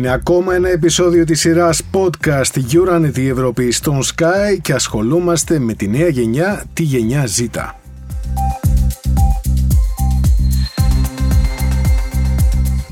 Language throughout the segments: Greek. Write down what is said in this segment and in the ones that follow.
Είναι ακόμα ένα επεισόδιο της σειράς podcast Uranity η Ευρώπη στον Sky και ασχολούμαστε με τη νέα γενιά, τη γενιά Z.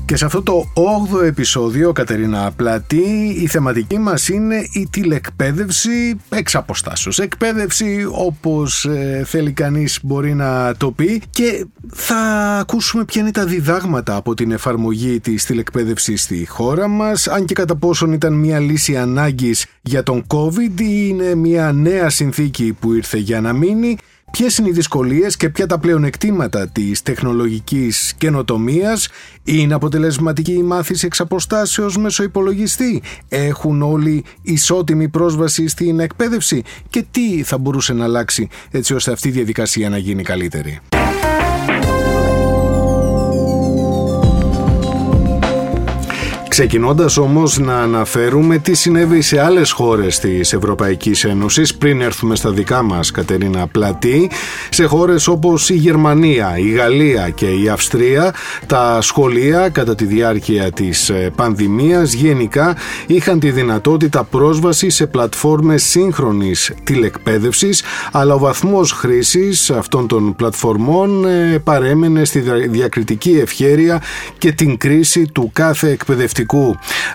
Και σε αυτό το 8ο επεισόδιο, Κατερίνα Πλατή, η θεματική μας είναι η τηλεκπαίδευση εξ αποστάσεως. Εκπαίδευση όπως ε, θέλει κανείς μπορεί να το πει. Και θα ακούσουμε ποια είναι τα διδάγματα από την εφαρμογή της τηλεκπαίδευσης στη χώρα μας, αν και κατά πόσον ήταν μια λύση ανάγκης για τον COVID ή είναι μια νέα συνθήκη που ήρθε για να μείνει Ποιες είναι οι δυσκολίες και ποια τα πλεονεκτήματα της τεχνολογικής καινοτομίας, είναι αποτελεσματική η μάθηση εξ αποστάσεως μέσω υπολογιστή, έχουν όλοι ισότιμη πρόσβαση στην εκπαίδευση; Και τι θα μπορούσε να αλλάξει έτσι ώστε αυτή η διαδικασία να γίνει καλύτερη; Ξεκινώντας όμως να αναφέρουμε τι συνέβη σε άλλες χώρες της Ευρωπαϊκής Ένωσης πριν έρθουμε στα δικά μας, Κατερίνα Πλατή, σε χώρες όπως η Γερμανία, η Γαλλία και η Αυστρία, τα σχολεία κατά τη διάρκεια της ε, πανδημίας γενικά είχαν τη δυνατότητα πρόσβασης σε πλατφόρμες σύγχρονης τηλεκπαίδευσης, αλλά ο βαθμός χρήσης αυτών των πλατφορμών ε, παρέμενε στη διακριτική ευχέρεια και την κρίση του κάθε εκπαιδευτικού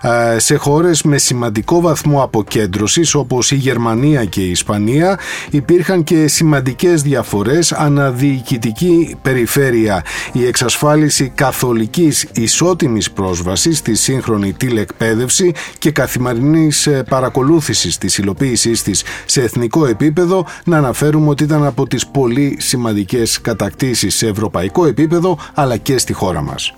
ε, σε χώρες με σημαντικό βαθμό αποκέντρωσης όπως η Γερμανία και η Ισπανία υπήρχαν και σημαντικές διαφορές αναδιοικητική περιφέρεια. Η εξασφάλιση καθολικής ισότιμης πρόσβασης στη σύγχρονη τηλεκπαίδευση και καθημερινής ε, παρακολούθησης της υλοποίησής της σε εθνικό επίπεδο να αναφέρουμε ότι ήταν από τις πολύ σημαντικές κατακτήσεις σε ευρωπαϊκό επίπεδο αλλά και στη χώρα μας.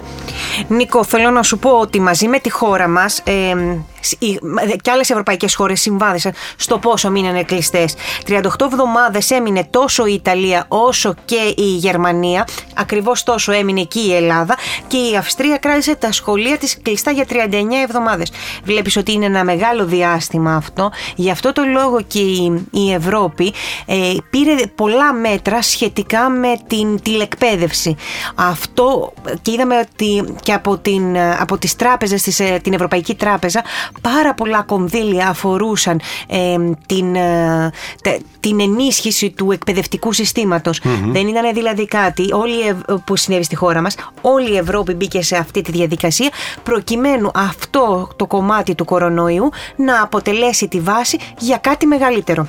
Νίκο, θέλω να σου πω ότι μαζί με τη χώρα μας ε, και άλλες ευρωπαϊκές χώρες συμβάδισαν στο πόσο μείνανε κλειστές. 38 εβδομάδες έμεινε τόσο η Ιταλία όσο και η Γερμανία. Ακριβώς τόσο έμεινε εκεί η Ελλάδα. Και η Αυστρία κράτησε τα σχολεία της κλειστά για 39 εβδομάδες. Βλέπεις ότι είναι ένα μεγάλο διάστημα αυτό. Γι' αυτό το λόγο και η, Ευρώπη ε, πήρε πολλά μέτρα σχετικά με την τηλεκπαίδευση. Αυτό και είδαμε ότι και από, την, από τις τράπεζες, ε, την Ευρωπαϊκή Τράπεζα, πάρα πολλά κονδύλια αφορούσαν την, ε, την ενίσχυση του εκπαιδευτικού Δεν ήταν δηλαδή κάτι όλοι, που συνέβη στη χώρα μας. Όλη η Ευρώπη μπήκε σε αυτή τη διαδικασία προκειμένου αυτό το κομμάτι του κορονοϊού να αποτελέσει τη βάση για κάτι μεγαλύτερο.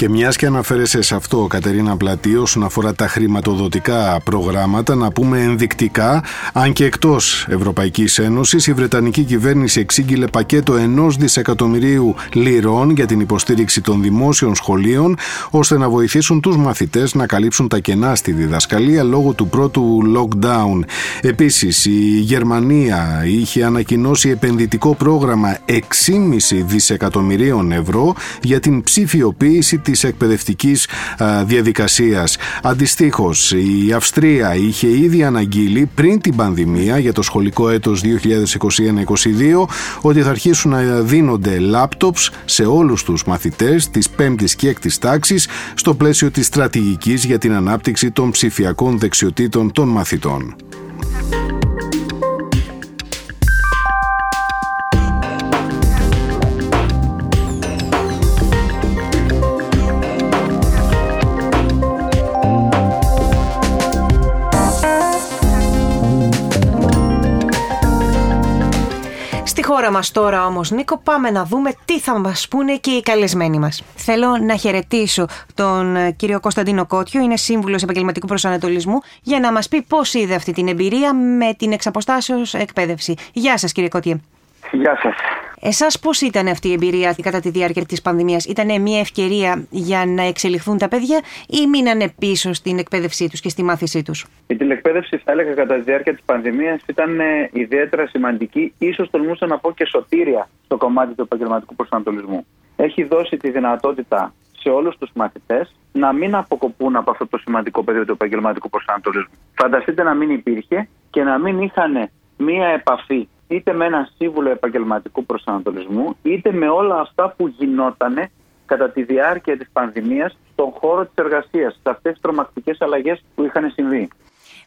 Και μιας και αναφέρεσαι σε αυτό, Κατερίνα Πλατή, όσον αφορά τα χρηματοδοτικά προγράμματα, να πούμε ενδεικτικά, αν και εκτός Ευρωπαϊκής Ένωσης, η Βρετανική κυβέρνηση εξήγηλε πακέτο ενός δισεκατομμυρίου λιρών για την υποστήριξη των δημόσιων σχολείων, ώστε να βοηθήσουν τους μαθητές να καλύψουν τα κενά στη διδασκαλία λόγω του πρώτου lockdown. Επίσης, η Γερμανία είχε ανακοινώσει επενδυτικό πρόγραμμα 6,5 δισεκατομμυρίων ευρώ για την ψηφιοποίηση της εκπαιδευτικής διαδικασίας. Αντιστοίχως, η Αυστρία είχε ήδη αναγγείλει πριν την πανδημία για το σχολικό έτος 2021-2022 ότι θα αρχίσουν να δίνονται λάπτοπς σε όλους τους μαθητές της 5ης και 6ης τάξης στο πλαίσιο της στρατηγικής για την ανάπτυξη των ψηφιακών δεξιοτήτων των μαθητών. Χώρα μας τώρα όμως Νίκο πάμε να δούμε τι θα μας πούνε και οι καλεσμένοι μας. Θέλω να χαιρετήσω τον ε, κύριο Κωνσταντίνο Κότιο, είναι σύμβουλος επαγγελματικού προσανατολισμού για να μας πει πώς είδε αυτή την εμπειρία με την εξαποστάσεως εκπαίδευση. Γεια σας κύριε Κότιε. Γεια σας. Εσάς πώς ήταν αυτή η εμπειρία κατά τη διάρκεια της πανδημίας; Ήταν μια ευκαιρία για να εξελιχθούν τα παιδιά ή μείνανε πίσω στην εκπαίδευσή τους και στη μάθησή τους; Η τηλεκπαίδευση θα έλεγα κατά τη διάρκεια της πανδημίας ήταν ε, ιδιαίτερα σημαντική. Ίσως τολμούσα να πω και σωτήρια στο κομμάτι του επαγγελματικού προσανατολισμού. Έχει δώσει τη δυνατότητα σε όλους τους μαθητές να μην αποκοπούν από αυτό το σημαντικό πεδίο του επαγγελματικού προσανατολισμού. Φανταστείτε να μην υπήρχε και να μην είχαν μία επαφή είτε με έναν σύμβουλο επαγγελματικού προσανατολισμού, είτε με όλα αυτά που γινότανε κατά τη διάρκεια της πανδημίας στον χώρο της εργασίας, σε αυτές τις τρομακτικές αλλαγές που είχαν συμβεί.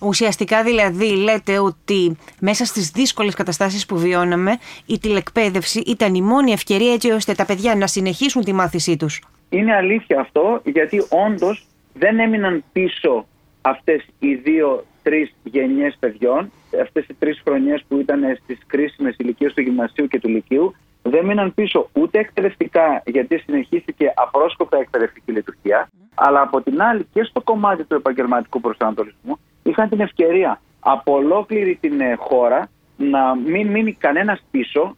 Ουσιαστικά δηλαδή λέτε ότι μέσα στις δύσκολες καταστάσεις που βιώναμε η τηλεκπαίδευση ήταν η μόνη ευκαιρία έτσι ώστε τα παιδιά να συνεχίσουν τη μάθησή τους. Είναι αλήθεια αυτό γιατί όντως δεν έμειναν πίσω αυτές οι δύο-τρεις γενιές παιδιών, αυτές οι τρεις χρονιές που ήταν στις κρίσιμες ηλικίες του γυμνασίου και του λυκείου, δεν μείναν πίσω ούτε εκπαιδευτικά γιατί συνεχίστηκε απρόσκοπτα εκπαιδευτική λειτουργία, αλλά από την άλλη και στο κομμάτι του επαγγελματικού προσανατολισμού είχαν την ευκαιρία από ολόκληρη την ε, χώρα να μην μείνει κανένας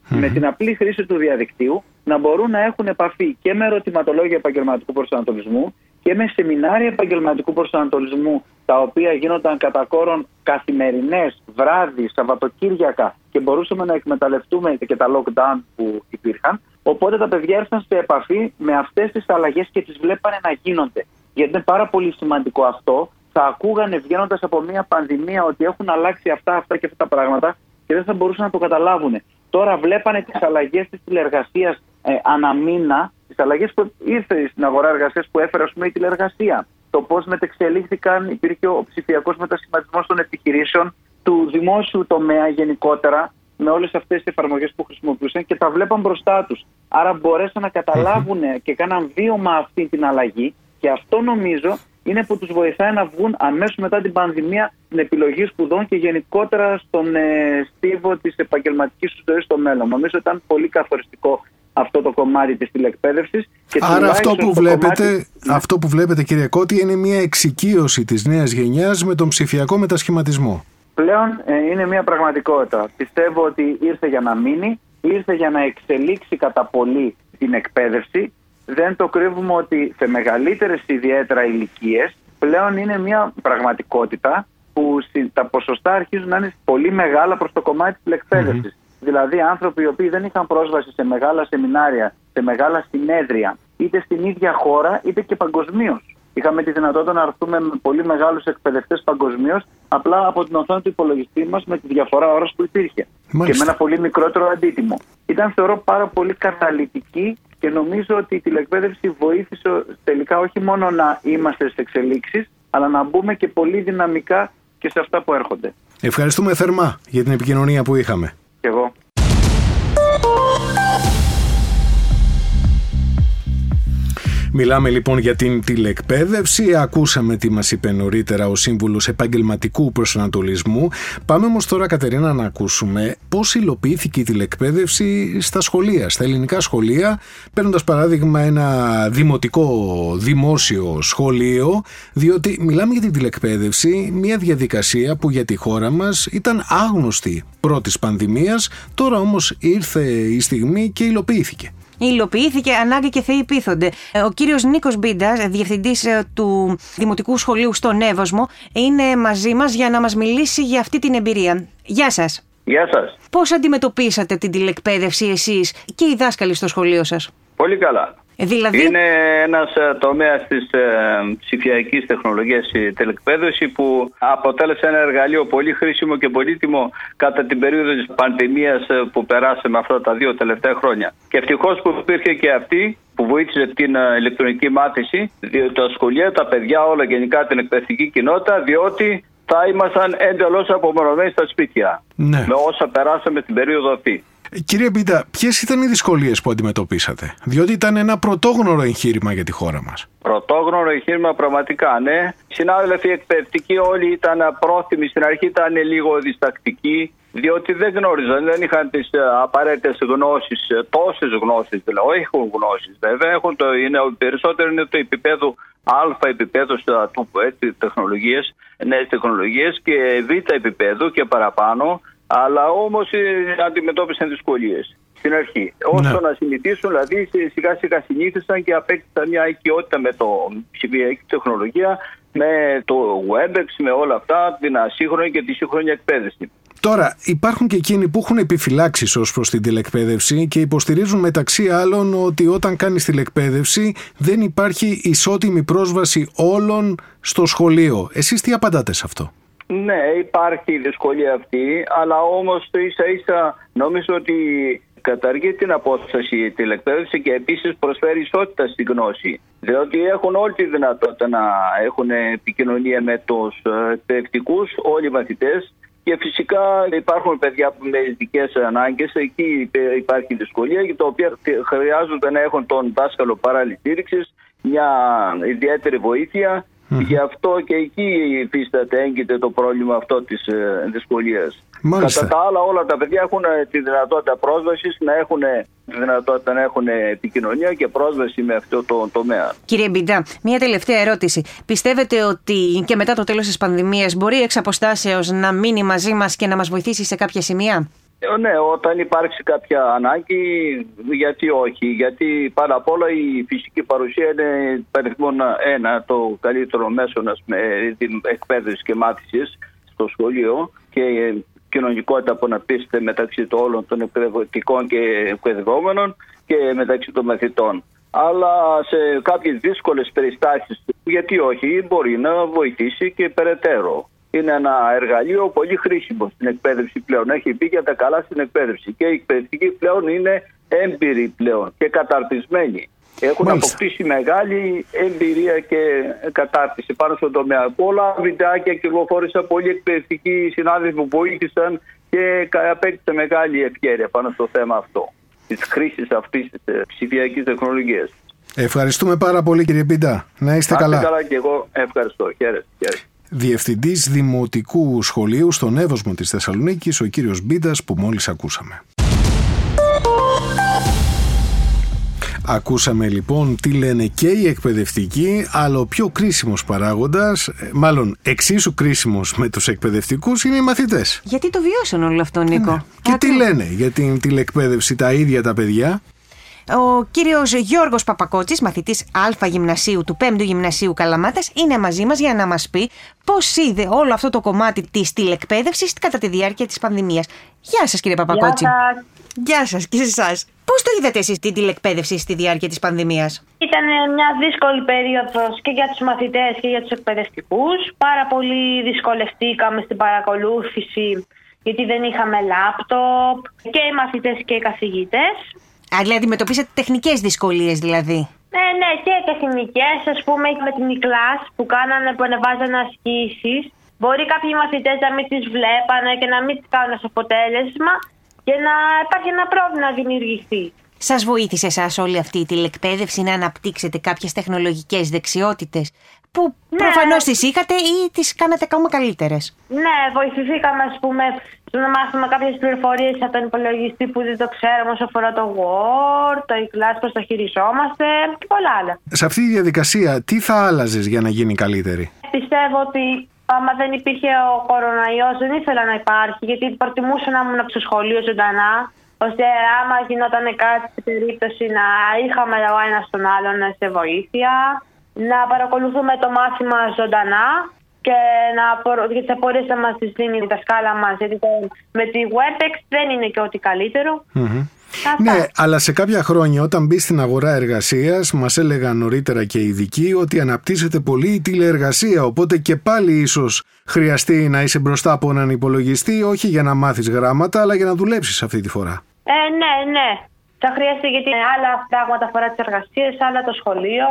με την απλή χρήση του διαδικτύου να μπορούν να έχουν επαφή και με ερωτηματολόγια επαγγελματικού προσανατολισμού και με σεμινάρια επαγγελματικού προσανατολισμού τα οποία γίνονταν κατά κόρον καθημερινές, βράδυ, Σαββατοκύριακα και μπορούσαμε να εκμεταλλευτούμε και τα lockdown που υπήρχαν. Οπότε τα παιδιά έρθαν σε επαφή με αυτές τις αλλαγές και τις βλέπανε να γίνονται. Γιατί είναι πάρα πολύ σημαντικό αυτό. Θα ακούγανε βγαίνοντας από μια πανδημία ότι έχουν αλλάξει αυτά, αυτά και αυτά τα πράγματα και δεν θα μπορούσαν να το καταλάβουν. Τώρα βλέπανε τις αλλαγές της τηλεργασίας ε, αναμήνα, τις αλλαγές που ήρθε στην αγορά εργασίας που έφερε ας πούμε, η τηλεργασία. Το πώς μετεξελίχθηκαν, υπήρχε ο ψηφιακός μετασχηματισμός των επιχειρήσεων, του δημόσιου τομέα γενικότερα, με όλες αυτές τις εφαρμογές που χρησιμοποιούσαν και τα βλέπαν μπροστά τους. Άρα μπορέσαν να καταλάβουν και κάναν βίωμα αυτή την αλλαγή και αυτό νομίζω είναι που τους βοηθάει να βγουν αμέσως μετά την πανδημία στην επιλογή σπουδών και γενικότερα στον ε, στίβο της επαγγελματικής τους ζωής στο μέλλον. Νομίζω ήταν πολύ καθοριστικό αυτό το κομμάτι της τηλεκπαίδευσης. Και Άρα αυτό που, βλέπετε, αυτό που βλέπετε κύριε Κώτη είναι μια εξοικείωση της νέας γενιάς με τον ψηφιακό μετασχηματισμό. Πλέον ε, είναι μια πραγματικότητα. Πιστεύω ότι ήρθε για να μείνει, ήρθε για να εξελίξει κατά πολύ την εκπαίδευση. Δεν το κρύβουμε ότι σε μεγαλύτερες ιδιαίτερα ηλικίες πλέον είναι μια πραγματικότητα που τα ποσοστά αρχίζουν να είναι πολύ μεγάλα προς το κομμάτι της εκπαίδευσης. Δηλαδή άνθρωποι οι οποίοι δεν είχαν πρόσβαση σε μεγάλα σεμινάρια, σε μεγάλα συνέδρια, είτε στην ίδια χώρα είτε και παγκοσμίως. Είχαμε τη δυνατότητα να έρθουμε με πολύ μεγάλους εκπαιδευτές παγκοσμίως, απλά από την οθόνη του υπολογιστή μας με τη διαφορά ώρας που υπήρχε. Και με ένα πολύ μικρότερο αντίτιμο. Ήταν θεωρώ πάρα πολύ καταλητική και νομίζω ότι η τηλεκπαίδευση βοήθησε τελικά όχι μόνο να είμαστε στι εξελίξεις, αλλά να μπούμε και πολύ δυναμικά και σε αυτά που έρχονται. Ευχαριστούμε θερμά για την επικοινωνία που είχαμε. Και Μιλάμε λοιπόν για την τηλεκπαίδευση. Ακούσαμε τι μας είπε νωρίτερα ο Σύμβουλος Επαγγελματικού Προσανατολισμού. Πάμε όμως τώρα, Κατερίνα, να ακούσουμε πώς υλοποιήθηκε η τηλεκπαίδευση στα σχολεία, στα ελληνικά σχολεία, παίρνοντας παράδειγμα ένα δημοτικό δημόσιο σχολείο, διότι μιλάμε για την τηλεκπαίδευση, μια διαδικασία που για τη χώρα μας ήταν άγνωστη πρώτης πανδημίας, τώρα όμως ήρθε η στιγμή και υλοποιήθηκε υλοποιήθηκε ανάγκη και θεοί πείθονται. Ε, ο κύριος Νίκος Μπίντας, διευθυντής ε, του Δημοτικού Σχολείου στον Εύωσμο, είναι μαζί μας για να μας μιλήσει για αυτή την εμπειρία. Γεια σας. Γεια σας. Πώς αντιμετωπίσατε την τηλεκπαίδευση εσείς και οι δάσκαλοι στο σχολείο σας; Πολύ καλά. Δηλαδή... Είναι ένας ε, τομέας της ε, ψηφιακής τεχνολογίας η τελεκπαίδευση που αποτέλεσε ένα εργαλείο πολύ χρήσιμο και πολύτιμο κατά την περίοδο της πανδημίας ε, που περάσαμε αυτά τα δύο τελευταία χρόνια. Και ευτυχώς που υπήρχε και αυτή που βοήθησε την ε, ηλεκτρονική μάθηση, διότι τα σχολεία, τα παιδιά, όλα γενικά την εκπαιδευτική κοινότητα, διότι θα ήμασταν εντελώς απομονωμένοι στα σπίτια. Ναι. Με όσα περάσαμε την περίοδο αυτή. Κύριε Μπίντα, ποιες ήταν οι δυσκολίες που αντιμετωπίσατε, Διότι ήταν ένα πρωτόγνωρο εγχείρημα για τη χώρα μας. Πρωτόγνωρο εγχείρημα, πραγματικά, ναι. Συνάδελφοι εκπαιδευτικοί όλοι ήταν πρόθυμοι. Στην αρχή ήταν λίγο διστακτικοί, διότι δεν γνώριζαν, δεν είχαν τις ε, απαραίτητες γνώσεις, ε, τόσες γνώσεις δηλαδή. Όχι έχουν γνώσεις, βέβαια. Έχουν το, είναι, περισσότερο είναι το επίπεδο Α επίπεδο, στο έτσι, τεχνολογίες, νέες τεχνολογίες και Β επίπεδο και παραπάνω αλλά όμως ε, αντιμετώπισαν δυσκολίες στην αρχή. Ναι. Όσο να συνηθίσουν, δηλαδή σιγά σιγά συνήθισαν και απέκτησαν μια οικειότητα με το ψηφιακή τεχνολογία, με το WebEx, με όλα αυτά, την ασύγχρονη και τη σύγχρονη εκπαίδευση. Τώρα, υπάρχουν και εκείνοι που έχουν επιφυλάξεις ως προς την τηλεκπαίδευση και υποστηρίζουν μεταξύ άλλων ότι όταν κάνεις τηλεκπαίδευση δεν υπάρχει ισότιμη πρόσβαση όλων στο σχολείο. Εσείς τι απαντάτε σε αυτό; Ναι, υπάρχει η δυσκολία αυτή, αλλά όμως το ίσα ίσα νομίζω ότι καταργεί την απόσταση τηλεκπαίδευση και επίσης προσφέρει ισότητα στη γνώση. Διότι έχουν όλη τη δυνατότητα να έχουν επικοινωνία με τους ε, εκπαιδευτικούς, όλοι οι μαθητές και φυσικά υπάρχουν παιδιά με ειδικές ανάγκες. Εκεί υπάρχει δυσκολία για το οποίο χρειάζονται να έχουν τον δάσκαλο παράλληλης στήριξης, μια ιδιαίτερη βοήθεια. Γι' αυτό και εκεί υφίσταται, έγκυται το πρόβλημα αυτό της ε, δυσκολία. Κατά τα άλλα, όλα τα παιδιά έχουν ε, τη δυνατότητα πρόσβασης να έχουν ε, τη δυνατότητα να έχουν επικοινωνία και πρόσβαση με αυτό το τομέα. Κύριε Μπιντά, μια τελευταία ερώτηση. Πιστεύετε ότι και μετά το τέλος της πανδημίας μπορεί εξ αποστάσεως να μείνει μαζί μας και να μας βοηθήσει σε κάποια σημεία; Ε, ναι, όταν υπάρξει κάποια ανάγκη, γιατί όχι. Γιατί πάρα απ' όλα η φυσική παρουσία είναι περιθμόν ένα, το καλύτερο μέσο με την εκπαίδευσης και μάθησης στο σχολείο και κοινωνικότητα που αναπτύσσεται μεταξύ των όλων των εκπαιδευτικών και εκπαιδευόμενων και μεταξύ των μαθητών. Αλλά σε κάποιες δύσκολες περιστάσεις, γιατί όχι, μπορεί να βοηθήσει και περαιτέρω. Είναι ένα εργαλείο πολύ χρήσιμο στην εκπαίδευση πλέον. Έχει πει για τα καλά στην εκπαίδευση. Και η εκπαιδευτική πλέον είναι έμπειρη πλέον και καταρτισμένη. Έχουν Μάλιστα. αποκτήσει μεγάλη εμπειρία και κατάρτιση πάνω στον τομέα. Πολλά βιντεάκια κυκλοφόρησαν πολλοί εκπαιδευτικοί συνάδελφοι που βοήθησαν και απέκτησε μεγάλη ευκαιρία πάνω στο θέμα αυτό της χρήσης αυτής της ψηφιακής τεχνολογίας. Ευχαριστούμε πάρα πολύ κύριε Πίντα. Να είστε καλά. καλά και εγώ ευχαριστώ. Χαίρετε. Διευθυντής Δημοτικού Σχολείου στον Εύωσμο της Θεσσαλονίκης, ο κύριος Μπίντας, που μόλις ακούσαμε. Ακούσαμε λοιπόν τι λένε και οι εκπαιδευτικοί, αλλά ο πιο κρίσιμος παράγοντας, ε, μάλλον εξίσου κρίσιμος με τους εκπαιδευτικούς, είναι οι μαθητές. Γιατί το βιώσαν όλο αυτό, Νίκο; Ναι. Και τι λένε για την τηλεκπαίδευση τα ίδια τα παιδιά; Ο κύριος Γιώργος Παπακότσης, μαθητής Α Γυμνασίου του 5ου Γυμνασίου Καλαμάτας, είναι μαζί μας για να μας πει πώς είδε όλο αυτό το κομμάτι της τηλεκπαίδευσης κατά τη διάρκεια της πανδημίας. Γεια σας, κύριε Παπακότση. Γεια σας και σε εσάς. Πώς το είδατε εσείς την τηλεκπαίδευση στη διάρκεια της πανδημίας, Ήταν μια δύσκολη περίοδος και για τους μαθητές και για τους εκπαιδευτικούς. Πάρα πολύ δυσκολευτήκαμε στην παρακολούθηση γιατί δεν είχαμε λάπτοπ και οι μαθητές και οι καθηγητές. Α, δηλαδή αντιμετωπίσατε τεχνικές δυσκολίες δηλαδή. Ναι, ναι, και τεχνικές, ας πούμε, με την e-class που κάνανε, που ανεβάζανε ασκήσεις. Μπορεί κάποιοι μαθητές να μην τις βλέπανε και να μην τις κάνουν ως αποτέλεσμα και να υπάρχει ένα πρόβλημα να δημιουργηθεί. Σας βοήθησε εσάς όλη αυτή η τηλεκπαίδευση να αναπτύξετε κάποιες τεχνολογικές δεξιότητες που ναι. προφανώς τις είχατε ή τις κάνατε ακόμα καλύτερες; Ναι, βοηθηθήκαμε, ας πούμε, να μάθουμε κάποιες πληροφορίες από τον υπολογιστή που δεν το ξέραμε όσο αφορά το Word, το e-class, πώς το χειριζόμαστε και πολλά άλλα. Σε αυτή τη διαδικασία, τι θα άλλαζες για να γίνει καλύτερη; Πιστεύω ότι άμα δεν υπήρχε ο κοροναϊός δεν ήθελα να υπάρχει γιατί προτιμούσα να ήμουν στο σχολείο ζωντανά ώστε άμα γινόταν κάτι σε περίπτωση να είχαμε ο ένας τον άλλον σε βοήθεια να παρακολουθούμε το μάθημα ζωντανά και να για τι απορίε θα μας τις δίνει η δασκάλα μας. Γιατί με τη WebEx δεν είναι και ό,τι ναι, αλλά σε κάποια χρόνια όταν μπει στην αγορά εργασίας, μας έλεγαν νωρίτερα και οι ειδικοί ότι αναπτύσσεται πολύ η τηλεεργασία. Οπότε και πάλι ίσως χρειαστεί να είσαι μπροστά από έναν υπολογιστή, όχι για να μάθεις γράμματα, αλλά για να δουλέψεις αυτή τη φορά. Ε, ναι, ναι. Θα χρειαστεί γιατί άλλα πράγματα αφορά τις εργασίες, άλλα το σχολείο.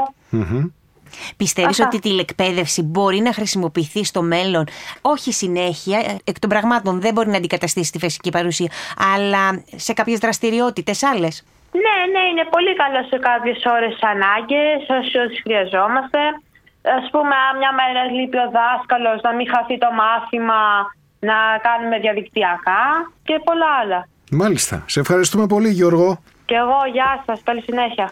Πιστεύεις ότι η τηλεκπαίδευση μπορεί να χρησιμοποιηθεί στο μέλλον, όχι συνέχεια, εκ των πραγμάτων δεν μπορεί να αντικαταστήσει τη φυσική παρουσία, αλλά σε κάποιες δραστηριότητες άλλες; Ναι, ναι, είναι πολύ καλό σε κάποιες ώρες ανάγκες, όσοι χρειαζόμαστε. Ας πούμε, αν μια μέρα λείπει ο δάσκαλος, να μην χαθεί το μάθημα, να κάνουμε διαδικτυακά και πολλά άλλα. Μάλιστα. Σε ευχαριστούμε πολύ Γιώργο. Και εγώ, γεια σας. Καλή συνέχεια.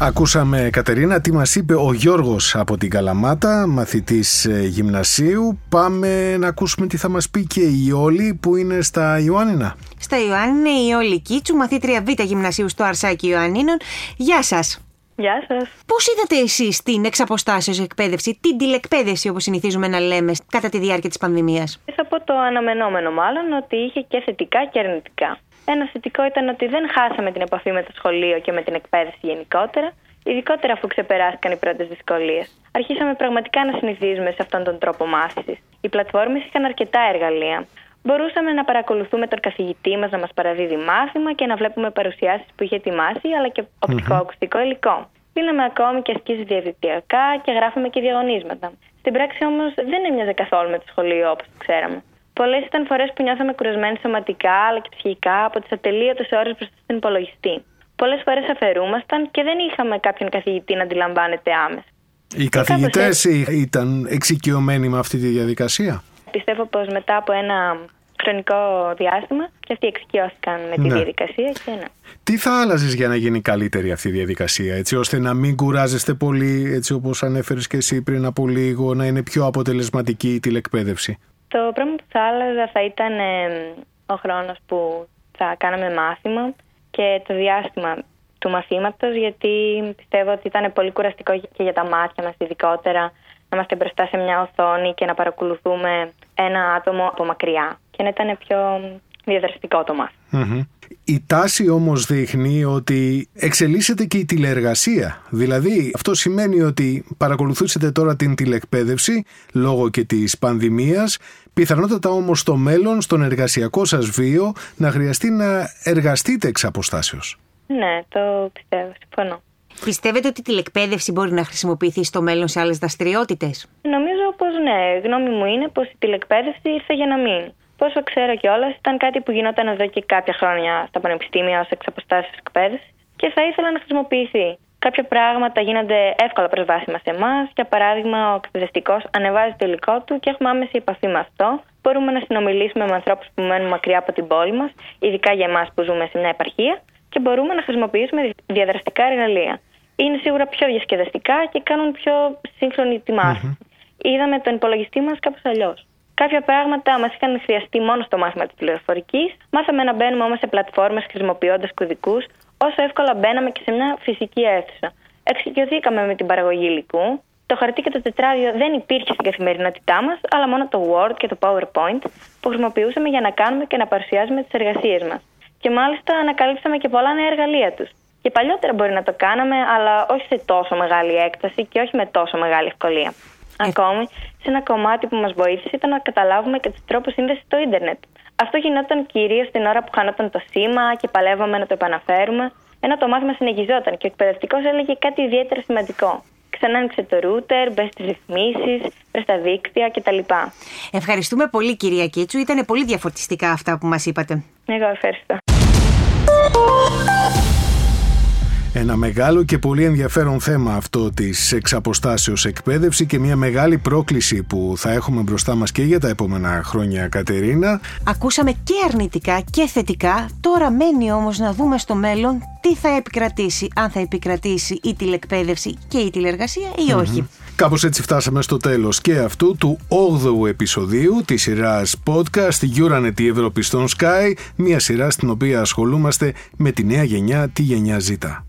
Ακούσαμε Κατερίνα τι μας είπε ο Γιώργος από την Καλαμάτα, μαθητής ε, γυμνασίου. Πάμε να ακούσουμε τι θα μας πει και η Ιόλη που είναι στα Ιωάννινα. Στα Ιωάννινα η Ιόλη Κίτσου, μαθήτρια Β γυμνασίου στο Αρσάκι Ιωαννίνων. Γεια σας. Γεια σας. Πώς είδατε εσείς την εξαποστάσεως εκπαίδευση, την τηλεκπαίδευση όπως συνηθίζουμε να λέμε, κατά τη διάρκεια της πανδημίας; Θα πω το αναμενόμενο μάλλον ότι είχε και θετικά και αρνητικά. Ένα θετικό ήταν ότι δεν χάσαμε την επαφή με το σχολείο και με την εκπαίδευση γενικότερα, ειδικότερα αφού ξεπεράστηκαν οι πρώτες δυσκολίες. Αρχίσαμε πραγματικά να συνηθίζουμε σε αυτόν τον τρόπο μάθησης. Οι πλατφόρμες είχαν αρκετά εργαλεία. μπορούσαμε να παρακολουθούμε τον καθηγητή μας να μας παραδίδει μάθημα και να βλέπουμε παρουσιάσεις που είχε ετοιμάσει, αλλά και οπτικό-ακουστικό υλικό. Πίναμε ακόμη και ασκήσεις διαδικτυακά και γράφαμε και διαγωνίσματα. Στην πράξη όμως δεν έμοιαζε καθόλου με το σχολείο όπως το ξέραμε. Πολλές ήταν φορές που νιώθαμε κουρασμένοι σωματικά αλλά και ψυχικά από τις ατελείωτες ώρες μπροστά στην υπολογιστή. Πολλές φορές αφαιρούμασταν και δεν είχαμε κάποιον καθηγητή να αντιλαμβάνεται άμεσα. Οι καθηγητές ήταν εξοικειωμένοι με αυτή τη διαδικασία; Πιστεύω πως μετά από ένα χρονικό διάστημα και αυτοί εξοικειώθηκαν με τη ναι. διαδικασία και ναι. Τι θα άλλαζες για να γίνει καλύτερη αυτή η διαδικασία, έτσι ώστε να μην κουράζεστε πολύ, έτσι όπως ανέφερες και εσύ πριν από λίγο, να είναι πιο αποτελεσματική η τηλεκπαίδευση; Το πρώτο που θα άλλαζα θα ήταν ο χρόνος που θα κάναμε μάθημα και το διάστημα του μαθήματος γιατί πιστεύω ότι ήταν πολύ κουραστικό και για τα μάτια μας ειδικότερα να είμαστε μπροστά σε μια οθόνη και να παρακολουθούμε ένα άτομο από μακριά. Και να ήταν πιο διαδραστικό το μαθημα Η τάση όμως δείχνει ότι εξελίσσεται και η τηλεεργασία. Δηλαδή αυτό σημαίνει ότι παρακολουθούσετε τώρα την τηλεκπαίδευση λόγω και της πανδημίας Πιθανότατα όμως στο μέλλον, στον εργασιακό σας βίο, να χρειαστεί να εργαστείτε εξ αποστάσεως. Ναι, το πιστεύω, συμφωνώ. Πιστεύετε ότι η τηλεκπαίδευση μπορεί να χρησιμοποιηθεί στο μέλλον σε άλλες δραστηριότητες; Νομίζω πως ναι. Γνώμη μου είναι πως η τηλεκπαίδευση ήρθε για να μείνει. Πόσο ξέρω κιόλας, ήταν κάτι που γινόταν εδώ και κάποια χρόνια στα πανεπιστήμια ως εξαποστάσει εκπαίδευσης και θα ήθελα να χρησιμοποιηθεί. Κάποια πράγματα γίνονται εύκολα προσβάσιμα σε εμάς. Για παράδειγμα, ο εκπαιδευτικός ανεβάζει το υλικό του και έχουμε άμεση επαφή με αυτό. Μπορούμε να συνομιλήσουμε με ανθρώπους που μένουν μακριά από την πόλη μας, ειδικά για εμάς που ζούμε σε μια επαρχία, και μπορούμε να χρησιμοποιήσουμε διαδραστικά εργαλεία. Είναι σίγουρα πιο διασκεδαστικά και κάνουν πιο σύγχρονη τη μάθηση. Mm-hmm. Είδαμε τον υπολογιστή μας κάπως αλλιώς. Κάποια πράγματα μας είχαν χρειαστεί μόνο στο μάθημα της πληροφορικής. Μάθαμε να μπαίνουμε όμως σε πλατφόρμες χρησιμοποιώντας κωδικούς όσο εύκολα μπαίναμε και σε μια φυσική αίθουσα. Εξοικειωθήκαμε με την παραγωγή υλικού. Το χαρτί και το τετράδιο δεν υπήρχε στην καθημερινότητά μας, αλλά μόνο το Word και το PowerPoint που χρησιμοποιούσαμε για να κάνουμε και να παρουσιάζουμε τις εργασίες μας. Και μάλιστα ανακαλύψαμε και πολλά νέα εργαλεία τους. Και παλιότερα μπορεί να το κάναμε, αλλά όχι σε τόσο μεγάλη έκταση και όχι με τόσο μεγάλη ευκολία. Ε. Ακόμη, σε ένα κομμάτι που μας βοήθησε ήταν να καταλάβουμε και του τρόπου σύνδεσης στο ίντερνετ. Αυτό γινόταν κυρίως την ώρα που χάνονταν το σήμα και παλεύαμε να το επαναφέρουμε, ενώ το μάθημα συνεχιζόταν και ο εκπαιδευτικός έλεγε κάτι ιδιαίτερα σημαντικό. Ξανά άνοιξε το ρούτερ, μπες στις ρυθμίσεις, μπες στα δίκτυα κτλ. Ευχαριστούμε πολύ, κυρία Κίτσου. Ήταν πολύ διαφορτιστικά αυτά που μας είπατε. Εγώ ευχαριστώ. Ένα μεγάλο και πολύ ενδιαφέρον θέμα αυτό της εξαποστάσεως εκπαίδευση και μια μεγάλη πρόκληση που θα έχουμε μπροστά μας και για τα επόμενα χρόνια Κατερίνα. Ακούσαμε και αρνητικά και θετικά, τώρα μένει όμως να δούμε στο μέλλον τι θα επικρατήσει, αν θα επικρατήσει η τηλεκπαίδευση και η τηλεργασία ή όχι. Κάπως έτσι φτάσαμε στο τέλος και αυτού του 8ου επεισοδίου της σειράς podcast Euronet η Ευρώπη στον Sky, μια σειρά στην οποία ασχολούμαστε με τη νέα γενιά, τη γενιά Z.